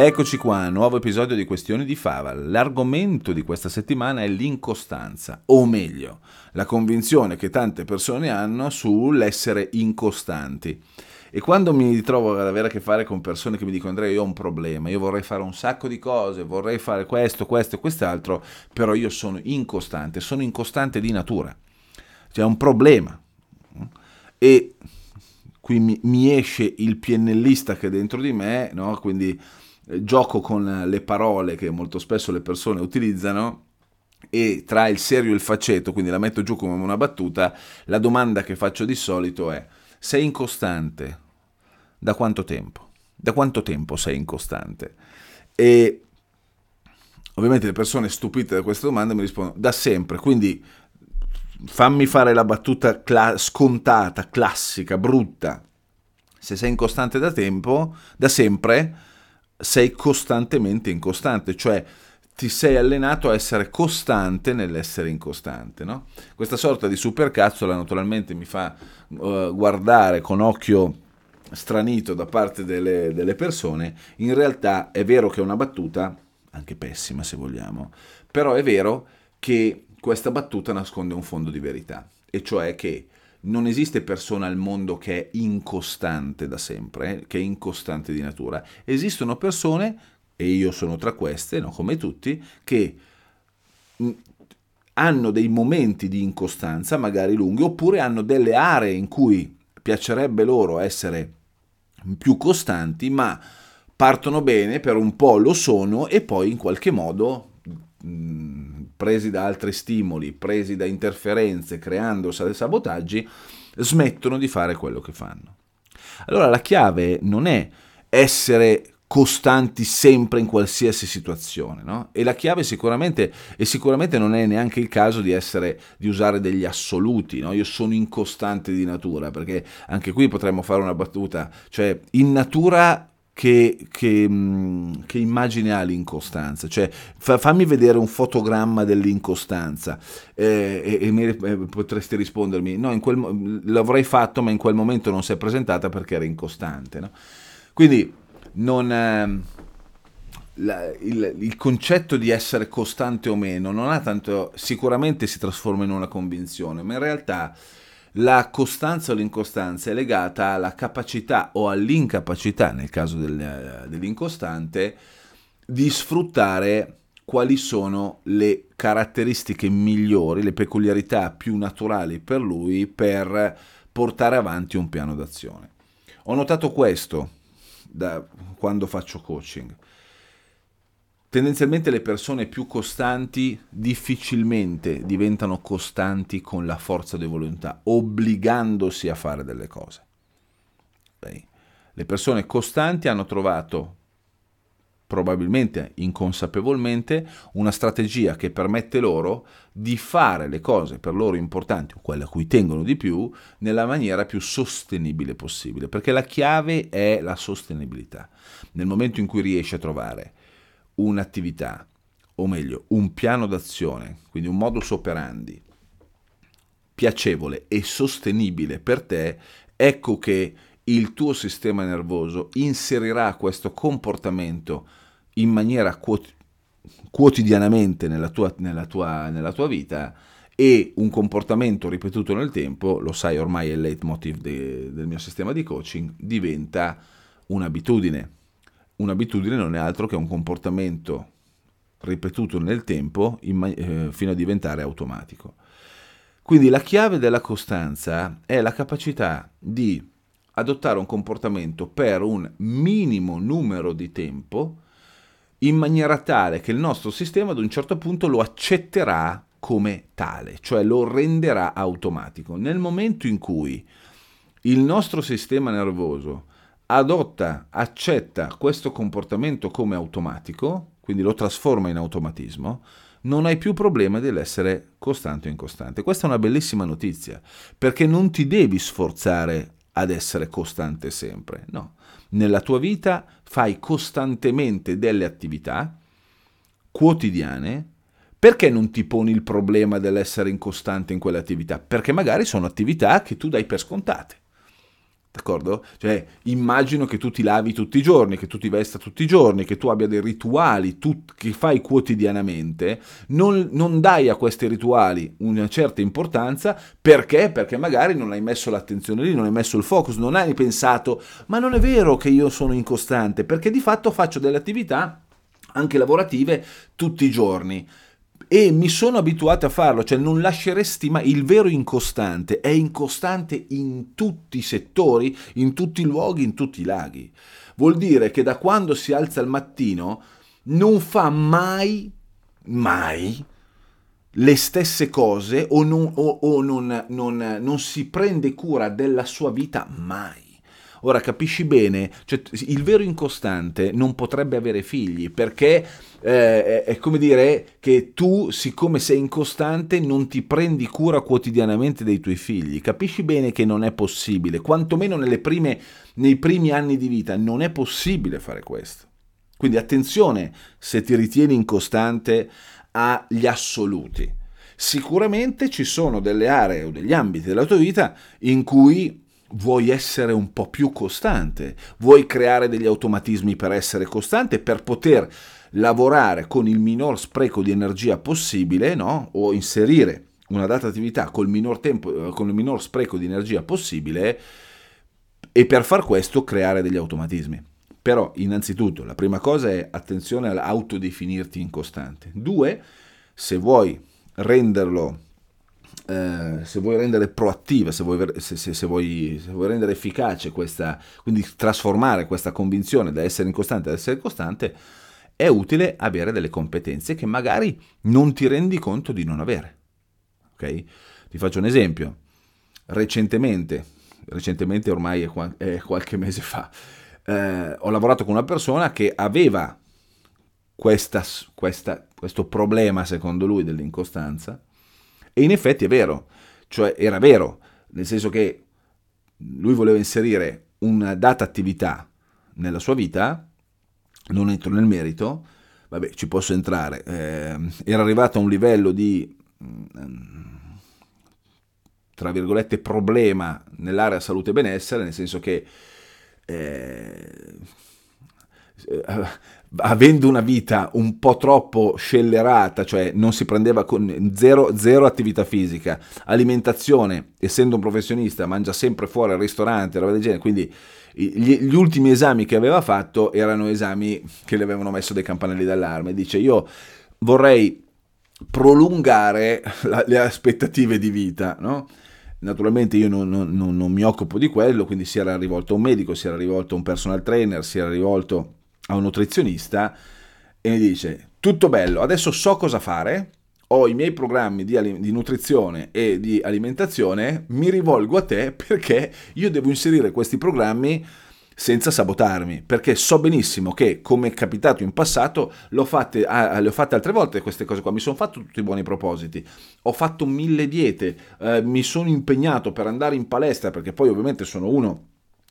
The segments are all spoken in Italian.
Eccoci qua, nuovo episodio di Questioni di Fava. L'argomento di questa settimana è l'incostanza, o meglio, la convinzione che tante persone hanno sull'essere incostanti. E quando mi trovo ad avere a che fare con persone che mi dicono Andrea io ho un problema, io vorrei fare un sacco di cose, vorrei fare questo, questo e quest'altro, però io sono incostante, sono incostante di natura. C'è un problema. E qui mi, mi esce il piennellista che è dentro di me, no? quindi gioco con le parole che molto spesso le persone utilizzano e tra il serio e il faceto, quindi la metto giù come una battuta, la domanda che faccio di solito è sei incostante? Da quanto tempo? Da quanto tempo sei incostante? E ovviamente le persone stupite da questa domanda mi rispondono da sempre, quindi fammi fare la battuta cla- scontata, classica, brutta. Se sei incostante da tempo, da sempre, sei costantemente incostante, cioè ti sei allenato a essere costante nell'essere incostante. No? Questa sorta di supercazzola naturalmente mi fa uh, guardare con occhio stranito da parte delle, delle, persone, in realtà è vero che è una battuta, anche pessima se vogliamo, però è vero che questa battuta nasconde un fondo di verità, e cioè che non esiste persona al mondo che è incostante da sempre, eh, che è incostante di natura. Esistono persone, e io sono tra queste, no, come tutti, che mm, hanno dei momenti di incostanza, magari lunghi, oppure hanno delle aree in cui piacerebbe loro essere più costanti, ma partono bene, per un po' lo sono e poi in qualche modo mm, presi da altri stimoli, presi da interferenze, creando sabotaggi, smettono di fare quello che fanno. Allora la chiave non è essere costanti sempre in qualsiasi situazione, no? E la chiave sicuramente, e sicuramente non è neanche il caso di essere, di usare degli assoluti, no? Io sono incostante di natura, perché anche qui potremmo fare una battuta, cioè in natura che, che, mm, che, immagine ha l'incostanza? Cioè, fa, fammi vedere un fotogramma dell'incostanza eh, e, e mi, eh, potresti rispondermi: no, in quel, l'avrei fatto, ma in quel momento non si è presentata perché era incostante. No? Quindi, non, eh, la, il, il, concetto di essere costante o meno non ha tanto. Sicuramente si trasforma in una convinzione, ma in realtà la costanza o l'incostanza è legata alla capacità o all'incapacità, nel caso del, dell'incostante, di sfruttare quali sono le caratteristiche migliori, le peculiarità più naturali per lui per portare avanti un piano d'azione. Ho notato questo da quando faccio coaching Tendenzialmente le persone più costanti difficilmente diventano costanti con la forza di volontà, obbligandosi a fare delle cose. Beh, le persone costanti hanno trovato, probabilmente inconsapevolmente, una strategia che permette loro di fare le cose per loro importanti o quelle a cui tengono di più nella maniera più sostenibile possibile, perché la chiave è la sostenibilità. Nel momento in cui riesci a trovare un'attività, o meglio, un piano d'azione, quindi un modus operandi piacevole e sostenibile per te, ecco che il tuo sistema nervoso inserirà questo comportamento in maniera quot- quotidianamente nella tua, nella, tua, nella tua, vita e un comportamento ripetuto nel tempo, lo sai ormai è il leitmotiv de, del mio sistema di coaching, diventa un'abitudine un'abitudine non è altro che un comportamento ripetuto nel tempo man- eh, fino a diventare automatico. Quindi la chiave della costanza è la capacità di adottare un comportamento per un minimo numero di tempo in maniera tale che il nostro sistema ad un certo punto lo accetterà come tale, cioè lo renderà automatico. Nel momento in cui il nostro sistema nervoso adotta, accetta questo comportamento come automatico, quindi lo trasforma in automatismo, non hai più problema dell'essere costante o incostante. Questa è una bellissima notizia, perché non ti devi sforzare ad essere costante sempre, no. Nella tua vita fai costantemente delle attività quotidiane, perché non ti poni il problema dell'essere incostante in quelle attività? Perché magari sono attività che tu dai per scontate. D'accordo? Cioè, immagino che tu ti lavi tutti i giorni, che tu ti vesta tutti i giorni, che tu abbia dei rituali tu, che fai quotidianamente. Non, non dai a questi rituali una certa importanza perché? Perché magari non hai messo l'attenzione lì, non hai messo il focus, non hai pensato, ma non è vero che io sono incostante, perché di fatto faccio delle attività anche lavorative tutti i giorni e mi sono abituato a farlo, cioè non lasceresti mai il vero incostante, è incostante in tutti i settori, in tutti i luoghi, in tutti i laghi. Vuol dire che da quando si alza al mattino non fa mai, mai le stesse cose o non, o, o non, non, non si prende cura della sua vita mai. Ora capisci bene, cioè, il vero incostante non potrebbe avere figli perché eh, è come dire che tu, siccome sei incostante, non ti prendi cura quotidianamente dei tuoi figli. Capisci bene che non è possibile, quantomeno prime, nei primi anni di vita non è possibile fare questo. Quindi attenzione se ti ritieni incostante agli assoluti. Sicuramente ci sono delle aree o degli ambiti della tua vita in cui vuoi essere un po' più costante, vuoi creare degli automatismi per essere costante, per poter lavorare con il minor spreco di energia possibile, no? o inserire una data attività col minor, tempo, con il minor spreco di energia possibile e per far questo creare degli automatismi. Però innanzitutto la prima cosa è attenzione all'autodefinirti incostante. Due, se vuoi renderlo eh, se vuoi rendere proattiva, se vuoi, se, se, se, vuoi, se vuoi, rendere efficace questa, quindi trasformare questa convinzione da essere incostante ad essere costante, è utile avere delle competenze che magari non ti rendi conto di non avere. Ok? Ti faccio un esempio. Recentemente, recentemente ormai è, è qualche mese fa, eh, ho lavorato con una persona che aveva questa, questa, questo problema, secondo lui, dell'incostanza, e in effetti è vero, cioè era vero, nel senso che lui voleva inserire una data attività nella sua vita, non entro nel merito, vabbè ci posso entrare, eh, era arrivato a un livello di, mm, tra virgolette, problema nell'area salute e benessere, nel senso che eh, avendo una vita un po' troppo scellerata, cioè non si prendeva con zero, zero, attività fisica, alimentazione, essendo un professionista, mangia sempre fuori al ristorante, roba del genere, quindi gli, gli, ultimi esami che aveva fatto erano esami che le avevano messo dei campanelli d'allarme. Dice io vorrei prolungare la, le aspettative di vita, no? Naturalmente io non, non, non, mi occupo di quello, quindi si era rivolto a un medico, si era rivolto a un personal trainer, si era rivolto a un nutrizionista e mi dice tutto bello, adesso so cosa fare, ho i miei programmi di, di, nutrizione e di alimentazione, mi rivolgo a te perché io devo inserire questi programmi senza sabotarmi, perché so benissimo che, come è capitato in passato, fatte, ah, le ho fatte altre volte queste cose qua, mi sono fatto tutti i buoni propositi, ho fatto mille diete, eh, mi sono impegnato per andare in palestra, perché poi ovviamente sono uno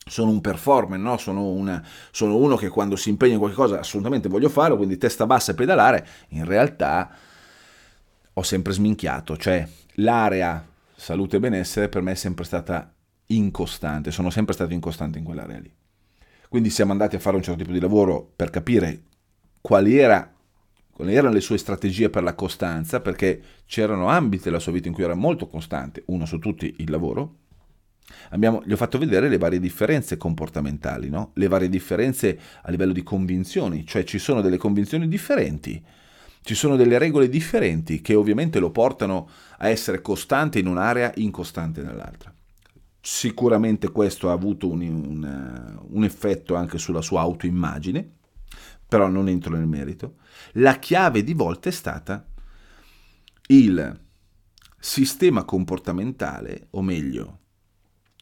sono un performer, no? sono, una, sono, uno che quando si impegna in qualcosa assolutamente voglio farlo, quindi testa bassa e pedalare, in realtà ho sempre sminchiato, cioè l'area salute e benessere per me è sempre stata incostante, sono sempre stato incostante in quell'area lì. Quindi siamo andati a fare un certo tipo di lavoro per capire quali, era, quali erano le sue strategie per la costanza, perché c'erano ambiti della sua vita in cui era molto costante, uno su tutti il lavoro, Abbiamo, gli ho fatto vedere le varie differenze comportamentali, no? le varie differenze a livello di convinzioni, cioè ci sono delle convinzioni differenti, ci sono delle regole differenti che ovviamente lo portano a essere costante in un'area, incostante nell'altra. Sicuramente questo ha avuto un, un, un effetto anche sulla sua autoimmagine, però non entro nel merito. La chiave di volta è stata il sistema comportamentale, o meglio,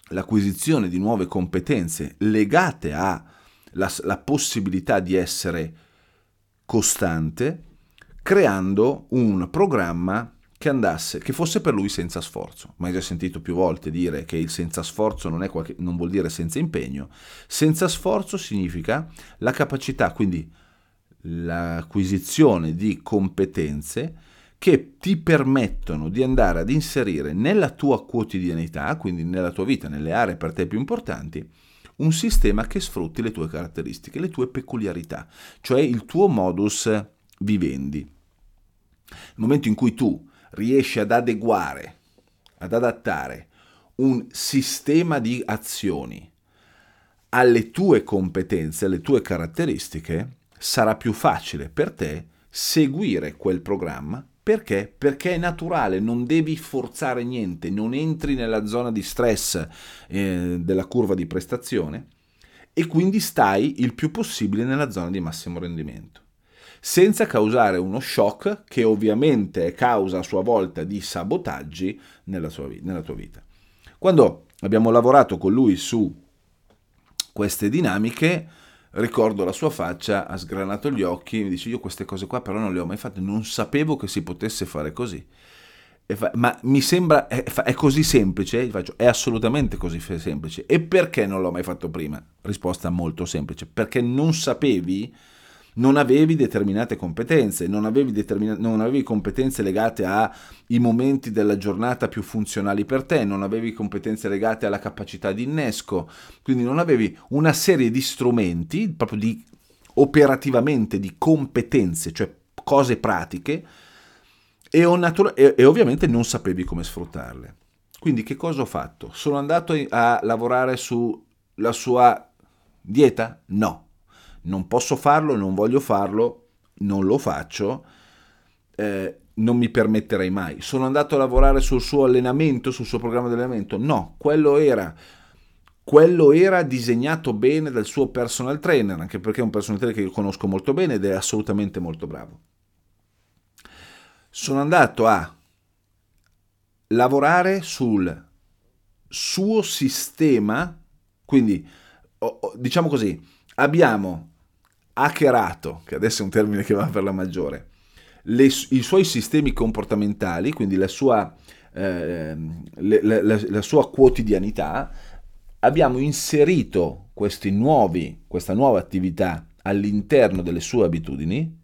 l'acquisizione di nuove competenze legate alla possibilità di essere costante, creando un programma che andasse, che fosse per lui senza sforzo. Ma hai già sentito più volte dire che il senza sforzo non, qualche, non vuol dire senza impegno. Senza sforzo significa la capacità, quindi l'acquisizione di competenze che ti permettono di andare ad inserire nella tua quotidianità, quindi nella tua vita, nelle aree per te più importanti, un sistema che sfrutti le tue caratteristiche, le tue peculiarità, cioè il tuo modus vivendi. Nel momento in cui tu riesci ad adeguare, ad adattare un sistema di azioni alle tue competenze, alle tue caratteristiche, sarà più facile per te seguire quel programma perché? Perché è naturale, non devi forzare niente, non entri nella zona di stress eh, della curva di prestazione e quindi stai il più possibile nella zona di massimo rendimento, senza causare uno shock che ovviamente è causa a sua volta di sabotaggi nella, sua, nella tua vita. Quando abbiamo lavorato con lui su queste dinamiche, ricordo la sua faccia, ha sgranato gli occhi, mi dice io queste cose qua però non le ho mai fatte, non sapevo che si potesse fare così. Fa, ma mi sembra, è, è così semplice? Faccio, è assolutamente così semplice. E perché non l'ho mai fatto prima? Risposta molto semplice, perché non sapevi non avevi determinate competenze, non avevi, determin- non avevi competenze legate ai momenti della giornata più funzionali per te, non avevi competenze legate alla capacità di innesco, quindi non avevi una serie di strumenti, proprio di operativamente di competenze, cioè cose pratiche, e, natura- e, e ovviamente non sapevi come sfruttarle. Quindi che cosa ho fatto? Sono andato a lavorare sulla sua dieta? No non posso farlo, non voglio farlo, non lo faccio, eh, non mi permetterei mai. Sono andato a lavorare sul suo allenamento, sul suo programma di allenamento? No, quello era, quello era disegnato bene dal suo personal trainer, anche perché è un personal trainer che io conosco molto bene ed è assolutamente molto bravo. Sono andato a lavorare sul suo sistema, quindi diciamo così, abbiamo hackerato, che adesso è un termine che va per la maggiore, le, i suoi sistemi comportamentali, quindi la sua, eh, le, la, la sua quotidianità, abbiamo inserito nuovi, questa nuova attività all'interno delle sue abitudini,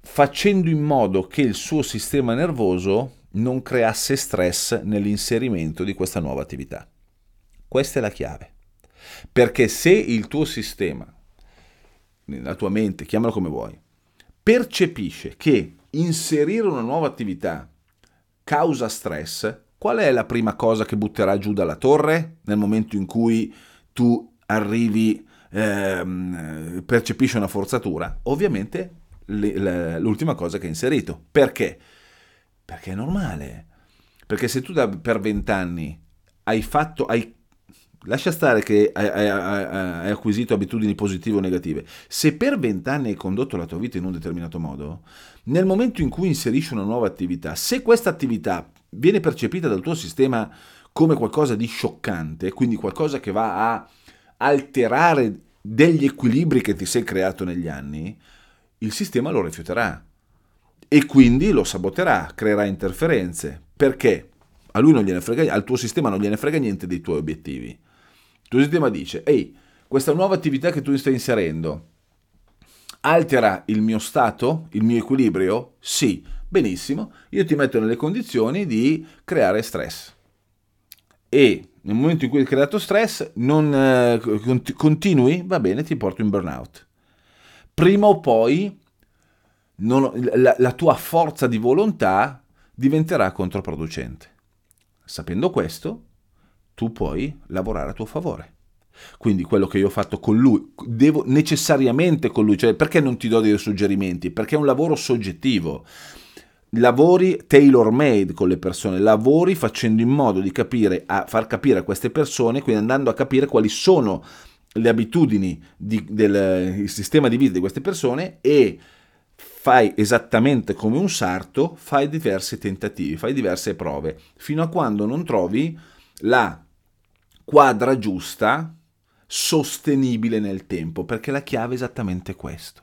facendo in modo che il suo sistema nervoso non creasse stress nell'inserimento di questa nuova attività. Questa è la chiave. Perché se il tuo sistema, la tua mente, chiamalo come vuoi, percepisce che inserire una nuova attività causa stress, qual è la prima cosa che butterà giù dalla torre nel momento in cui tu arrivi, ehm, percepisci una forzatura? Ovviamente l'ultima cosa che hai inserito. Perché? Perché è normale. Perché se tu da, per vent'anni hai fatto, hai Lascia stare che hai, hai, acquisito abitudini positive o negative. Se per vent'anni hai condotto la tua vita in un determinato modo, nel momento in cui inserisci una nuova attività, se questa attività viene percepita dal tuo sistema come qualcosa di scioccante, quindi qualcosa che va a alterare degli equilibri che ti sei creato negli anni, il sistema lo rifiuterà e quindi lo saboterà, creerà interferenze. Perché? Frega, al tuo sistema non gliene frega niente dei tuoi obiettivi. Il tuo sistema dice, ehi, questa nuova attività che tu stai inserendo altera il mio stato, il mio equilibrio? Sì, benissimo, io ti metto nelle condizioni di creare stress. E nel momento in cui hai creato stress, non eh, continui, va bene, ti porto in burnout. Prima o poi non, la, la tua forza di volontà diventerà controproducente. Sapendo questo, tu puoi lavorare a tuo favore. Quindi quello che io ho fatto con lui, devo necessariamente con lui, cioè perché non ti do dei suggerimenti? Perché è un lavoro soggettivo. Lavori tailor made con le persone, lavori facendo in modo di capire, a far capire a queste persone, quindi andando a capire quali sono le abitudini di, del sistema di vita di queste persone e fai esattamente come un sarto, fai diversi tentativi, fai diverse prove, fino a quando non trovi la quadra giusta, sostenibile nel tempo, perché la chiave è esattamente questo.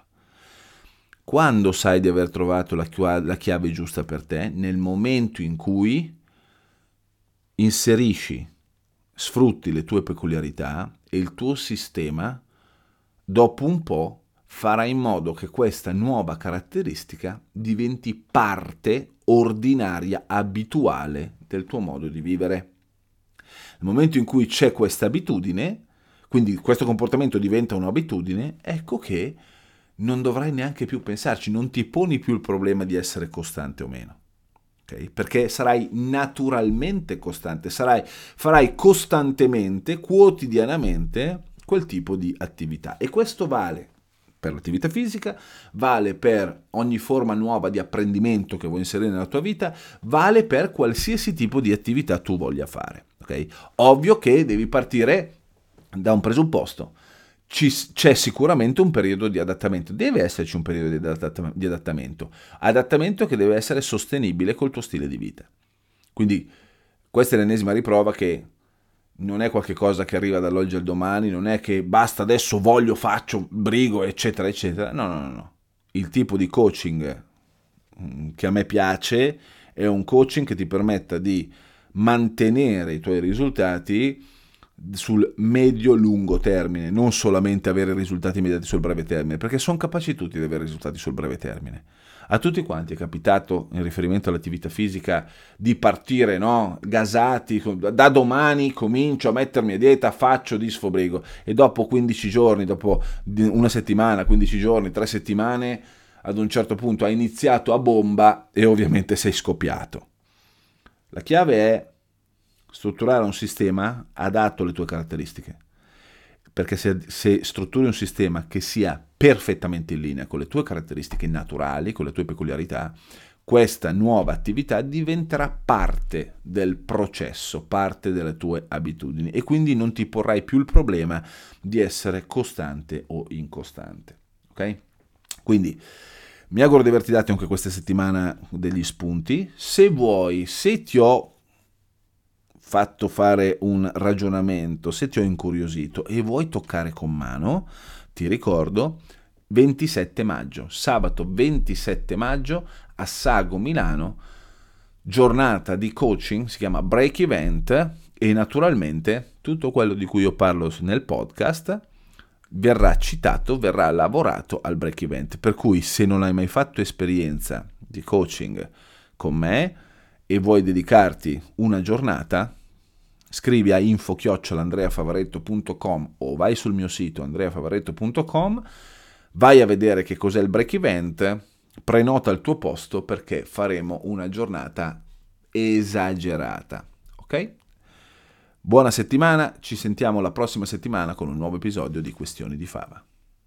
Quando sai di aver trovato la chiave, la chiave giusta per te? Nel momento in cui inserisci, sfrutti le tue peculiarità e il tuo sistema, dopo un po' farà in modo che questa nuova caratteristica diventi parte ordinaria, abituale del tuo modo di vivere. Nel momento in cui c'è questa abitudine, quindi questo comportamento diventa un'abitudine, ecco che non dovrai neanche più pensarci, non ti poni più il problema di essere costante o meno. Okay? Perché sarai naturalmente costante, sarai, farai costantemente, quotidianamente quel tipo di attività. E questo vale per l'attività fisica, vale per ogni forma nuova di apprendimento che vuoi inserire nella tua vita, vale per qualsiasi tipo di attività tu voglia fare. Okay? Ovvio che devi partire da un presupposto. Ci, c'è sicuramente un periodo di adattamento, deve esserci un periodo di, adatta, di adattamento, adattamento che deve essere sostenibile col tuo stile di vita. Quindi questa è l'ennesima riprova che non è qualcosa che arriva dall'oggi al domani, non è che basta adesso voglio, faccio, brigo, eccetera, eccetera. No, no, no. Il tipo di coaching mm, che a me piace è un coaching che ti permetta di mantenere i tuoi risultati sul medio-lungo termine, non solamente avere risultati immediati sul breve termine, perché sono capaci tutti di avere risultati sul breve termine. A tutti quanti è capitato, in riferimento all'attività fisica, di partire no? gasati, da domani comincio a mettermi a dieta, faccio di sfobrigo e dopo 15 giorni, dopo una settimana, 15 giorni, 3 settimane, ad un certo punto hai iniziato a bomba e ovviamente sei scoppiato. La chiave è strutturare un sistema adatto alle tue caratteristiche perché se, se, strutturi un sistema che sia perfettamente in linea con le tue caratteristiche naturali, con le tue peculiarità, questa nuova attività diventerà parte del processo, parte delle tue abitudini e quindi non ti porrai più il problema di essere costante o incostante. Ok? Quindi mi auguro di averti dato anche questa settimana degli spunti. Se vuoi, se ti ho fatto fare un ragionamento, se ti ho incuriosito e vuoi toccare con mano, ti ricordo 27 maggio, sabato 27 maggio a Sago Milano, giornata di coaching, si chiama Break Event e naturalmente tutto quello di cui io parlo nel podcast verrà citato, verrà lavorato al Break Event, per cui se non hai mai fatto esperienza di coaching con me e vuoi dedicarti una giornata, scrivi a info-andreafavaretto.com o vai sul mio sito andreafavaretto.com, vai a vedere che cos'è il break event, prenota il tuo posto perché faremo una giornata esagerata. Ok? Buona settimana, ci sentiamo la prossima settimana con un nuovo episodio di Questioni di Fava.